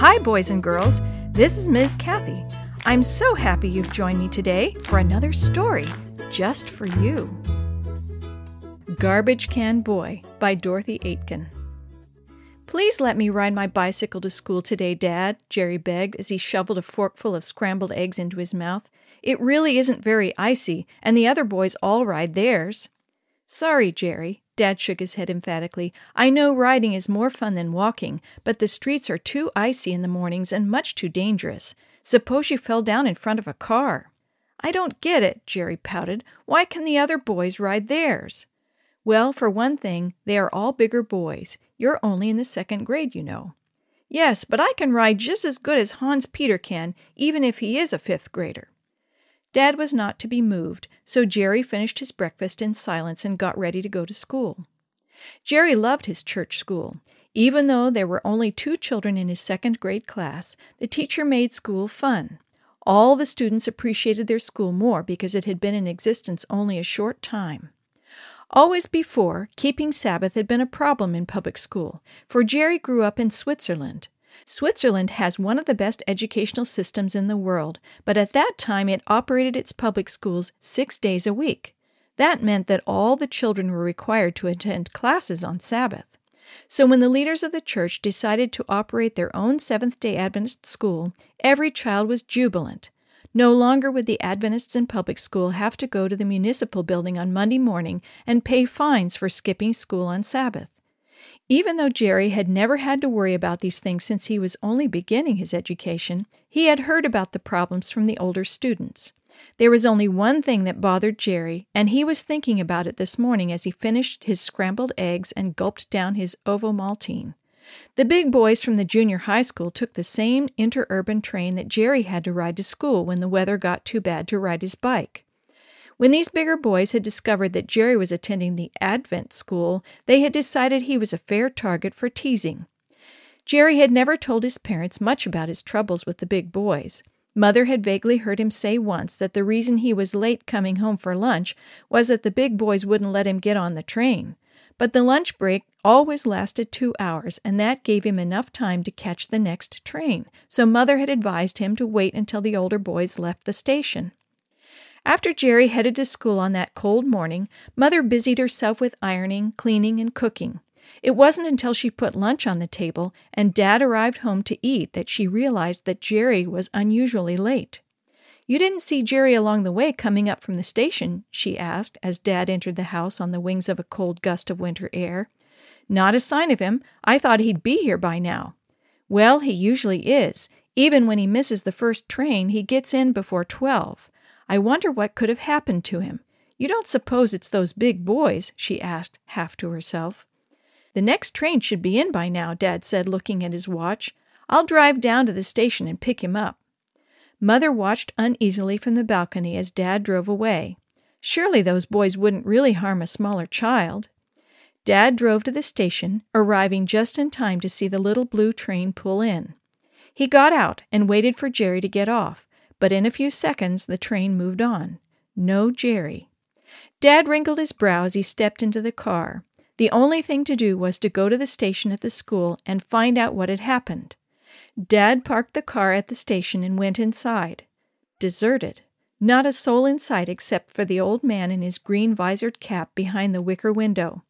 Hi, boys and girls. This is Ms. Kathy. I'm so happy you've joined me today for another story just for you. Garbage Can Boy by Dorothy Aitken. Please let me ride my bicycle to school today, Dad, Jerry begged as he shoveled a forkful of scrambled eggs into his mouth. It really isn't very icy, and the other boys all ride theirs. Sorry, Jerry. Dad shook his head emphatically. I know riding is more fun than walking, but the streets are too icy in the mornings and much too dangerous. Suppose you fell down in front of a car. I don't get it, Jerry pouted. Why can the other boys ride theirs? Well, for one thing, they are all bigger boys. You're only in the second grade, you know. Yes, but I can ride just as good as Hans Peter can, even if he is a fifth grader. Dad was not to be moved, so Jerry finished his breakfast in silence and got ready to go to school. Jerry loved his church school. Even though there were only two children in his second grade class, the teacher made school fun. All the students appreciated their school more because it had been in existence only a short time. Always before, keeping Sabbath had been a problem in public school, for Jerry grew up in Switzerland. Switzerland has one of the best educational systems in the world, but at that time it operated its public schools six days a week. That meant that all the children were required to attend classes on Sabbath. So when the leaders of the church decided to operate their own Seventh day Adventist school, every child was jubilant. No longer would the Adventists in public school have to go to the municipal building on Monday morning and pay fines for skipping school on Sabbath. Even though Jerry had never had to worry about these things since he was only beginning his education, he had heard about the problems from the older students. There was only one thing that bothered Jerry, and he was thinking about it this morning as he finished his scrambled eggs and gulped down his ovomaltine. The big boys from the junior high school took the same interurban train that Jerry had to ride to school when the weather got too bad to ride his bike. When these bigger boys had discovered that Jerry was attending the Advent school, they had decided he was a fair target for teasing. Jerry had never told his parents much about his troubles with the big boys. Mother had vaguely heard him say once that the reason he was late coming home for lunch was that the big boys wouldn't let him get on the train. But the lunch break always lasted two hours, and that gave him enough time to catch the next train, so Mother had advised him to wait until the older boys left the station. After Jerry headed to school on that cold morning, Mother busied herself with ironing, cleaning, and cooking. It wasn't until she put lunch on the table and Dad arrived home to eat that she realized that Jerry was unusually late. You didn't see Jerry along the way coming up from the station? she asked as Dad entered the house on the wings of a cold gust of winter air. Not a sign of him. I thought he'd be here by now. Well, he usually is. Even when he misses the first train, he gets in before twelve. I wonder what could have happened to him. You don't suppose it's those big boys? she asked, half to herself. The next train should be in by now, Dad said, looking at his watch. I'll drive down to the station and pick him up. Mother watched uneasily from the balcony as Dad drove away. Surely those boys wouldn't really harm a smaller child. Dad drove to the station, arriving just in time to see the little blue train pull in. He got out and waited for Jerry to get off. But in a few seconds the train moved on. No Jerry. Dad wrinkled his brow as he stepped into the car. The only thing to do was to go to the station at the school and find out what had happened. Dad parked the car at the station and went inside. Deserted. Not a soul in sight except for the old man in his green visored cap behind the wicker window.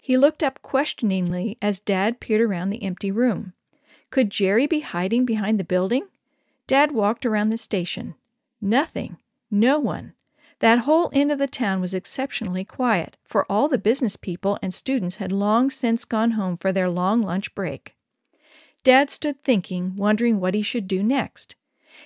He looked up questioningly as Dad peered around the empty room. Could Jerry be hiding behind the building? Dad walked around the station. Nothing. No one. That whole end of the town was exceptionally quiet, for all the business people and students had long since gone home for their long lunch break. Dad stood thinking, wondering what he should do next.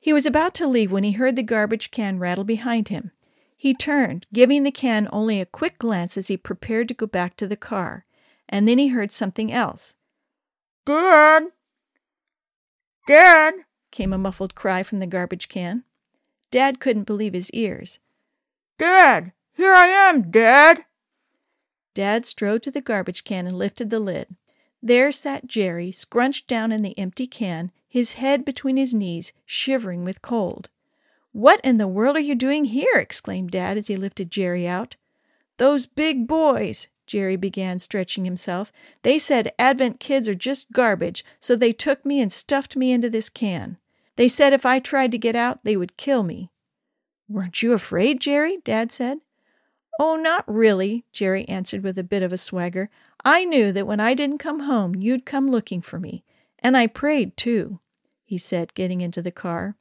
He was about to leave when he heard the garbage can rattle behind him. He turned, giving the can only a quick glance as he prepared to go back to the car, and then he heard something else. Dad! Dad! Came a muffled cry from the garbage can. Dad couldn't believe his ears. Dad! Here I am, Dad! Dad strode to the garbage can and lifted the lid. There sat Jerry, scrunched down in the empty can, his head between his knees, shivering with cold. What in the world are you doing here? exclaimed Dad as he lifted Jerry out. Those big boys, Jerry began, stretching himself. They said Advent kids are just garbage, so they took me and stuffed me into this can. They said if I tried to get out, they would kill me. Weren't you afraid, Jerry? Dad said. Oh, not really, Jerry answered with a bit of a swagger. I knew that when I didn't come home, you'd come looking for me. And I prayed, too, he said, getting into the car.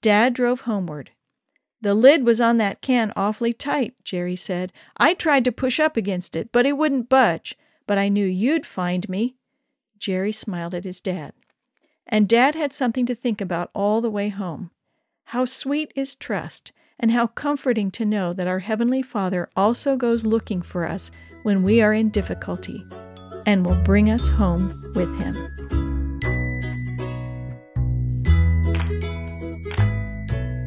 Dad drove homeward. The lid was on that can awfully tight, Jerry said. I tried to push up against it, but it wouldn't budge. But I knew you'd find me. Jerry smiled at his dad. And Dad had something to think about all the way home. How sweet is trust, and how comforting to know that our Heavenly Father also goes looking for us when we are in difficulty and will bring us home with Him.